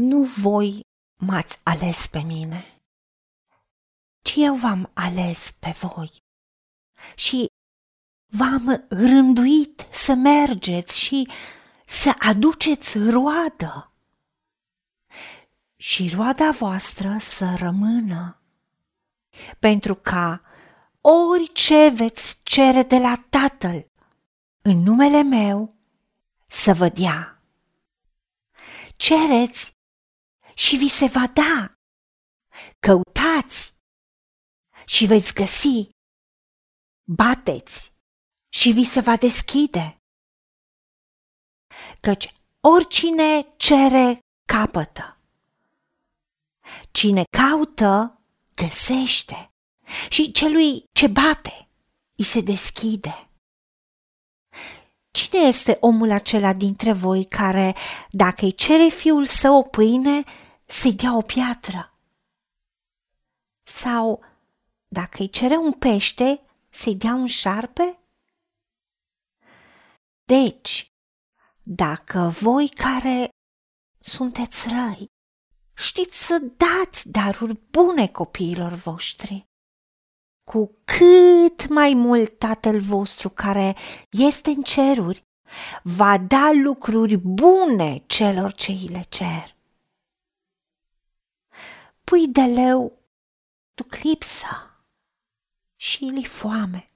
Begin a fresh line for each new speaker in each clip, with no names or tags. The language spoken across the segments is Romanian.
nu voi m-ați ales pe mine, ci eu v-am ales pe voi și v-am rânduit să mergeți și să aduceți roadă și roada voastră să rămână, pentru ca orice veți cere de la Tatăl în numele meu să vă dea. Cereți și vi se va da. Căutați și veți găsi. Bateți și vi se va deschide. Căci oricine cere, capătă. Cine caută, găsește. Și celui ce bate, îi se deschide. Cine este omul acela dintre voi care, dacă îi cere fiul său o pâine, să-i dea o piatră? Sau, dacă îi cere un pește, să-i dea un șarpe? Deci, dacă voi care sunteți răi, știți să dați daruri bune copiilor voștri, cu cât mai mult Tatăl vostru care este în ceruri va da lucruri bune celor ce îi le cer. Pui de leu duc lipsă și li foame.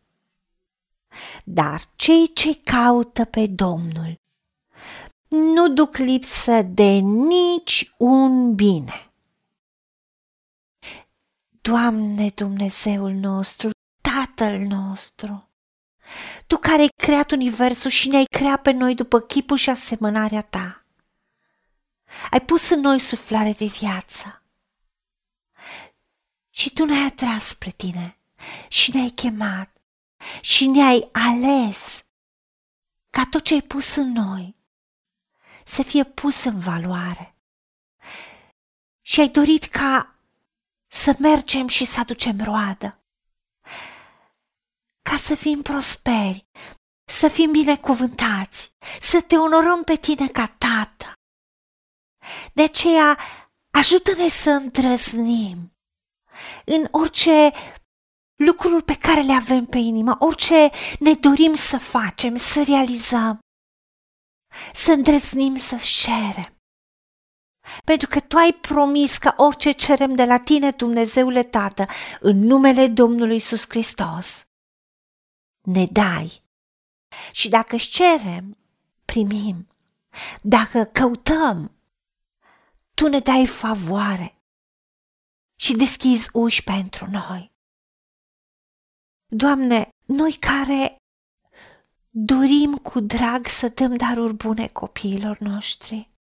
Dar cei ce caută pe Domnul nu duc lipsă de nici un bine. Doamne Dumnezeul nostru, Tatăl nostru, Tu care ai creat universul și ne-ai creat pe noi după chipul și asemănarea Ta, ai pus în noi suflare de viață și Tu ne-ai atras spre Tine și ne-ai chemat și ne-ai ales ca tot ce ai pus în noi să fie pus în valoare. Și ai dorit ca să mergem și să aducem roadă, ca să fim prosperi, să fim binecuvântați, să te onorăm pe tine ca tată. De aceea, ajută-ne să îndrăznim în orice lucruri pe care le avem pe inimă, orice ne dorim să facem, să realizăm, să îndrăznim să cerem pentru că Tu ai promis că orice cerem de la Tine, Dumnezeule Tată, în numele Domnului Iisus Hristos, ne dai. Și dacă își cerem, primim. Dacă căutăm, Tu ne dai favoare și deschizi uși pentru noi. Doamne, noi care dorim cu drag să dăm daruri bune copiilor noștri,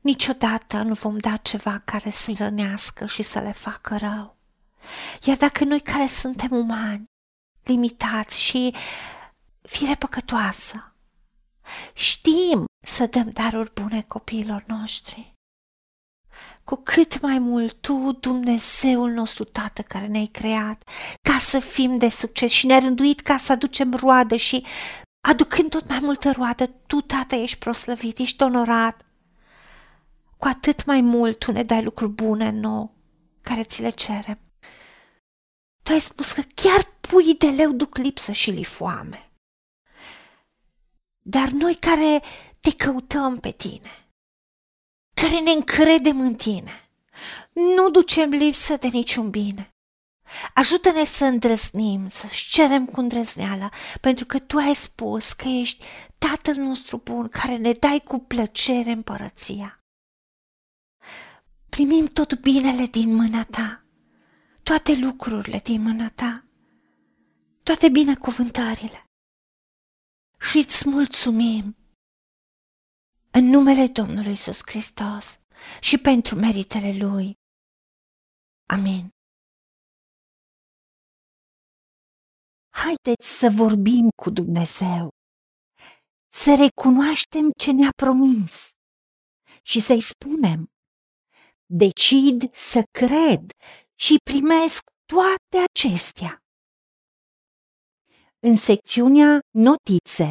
Niciodată nu vom da ceva care să-i rănească și să le facă rău. Iar dacă noi care suntem umani, limitați și fire păcătoasă, știm să dăm daruri bune copiilor noștri, cu cât mai mult Tu, Dumnezeul nostru Tată care ne-ai creat, ca să fim de succes și ne-ai rânduit ca să aducem roadă și aducând tot mai multă roadă, Tu, Tată, ești proslăvit, ești onorat cu atât mai mult tu ne dai lucruri bune nou care ți le cerem. Tu ai spus că chiar pui de leu duc lipsă și li foame. Dar noi care te căutăm pe tine, care ne încredem în tine, nu ducem lipsă de niciun bine. Ajută-ne să îndrăznim, să cerem cu îndrăzneală, pentru că Tu ai spus că ești Tatăl nostru bun care ne dai cu plăcere împărăția primim tot binele din mâna ta, toate lucrurile din mâna ta, toate binecuvântările. Și îți mulțumim în numele Domnului Isus Hristos și pentru meritele Lui. Amin. Haideți să vorbim cu Dumnezeu, să recunoaștem ce ne-a promis și să-i spunem decid să cred și primesc toate acestea. În secțiunea Notițe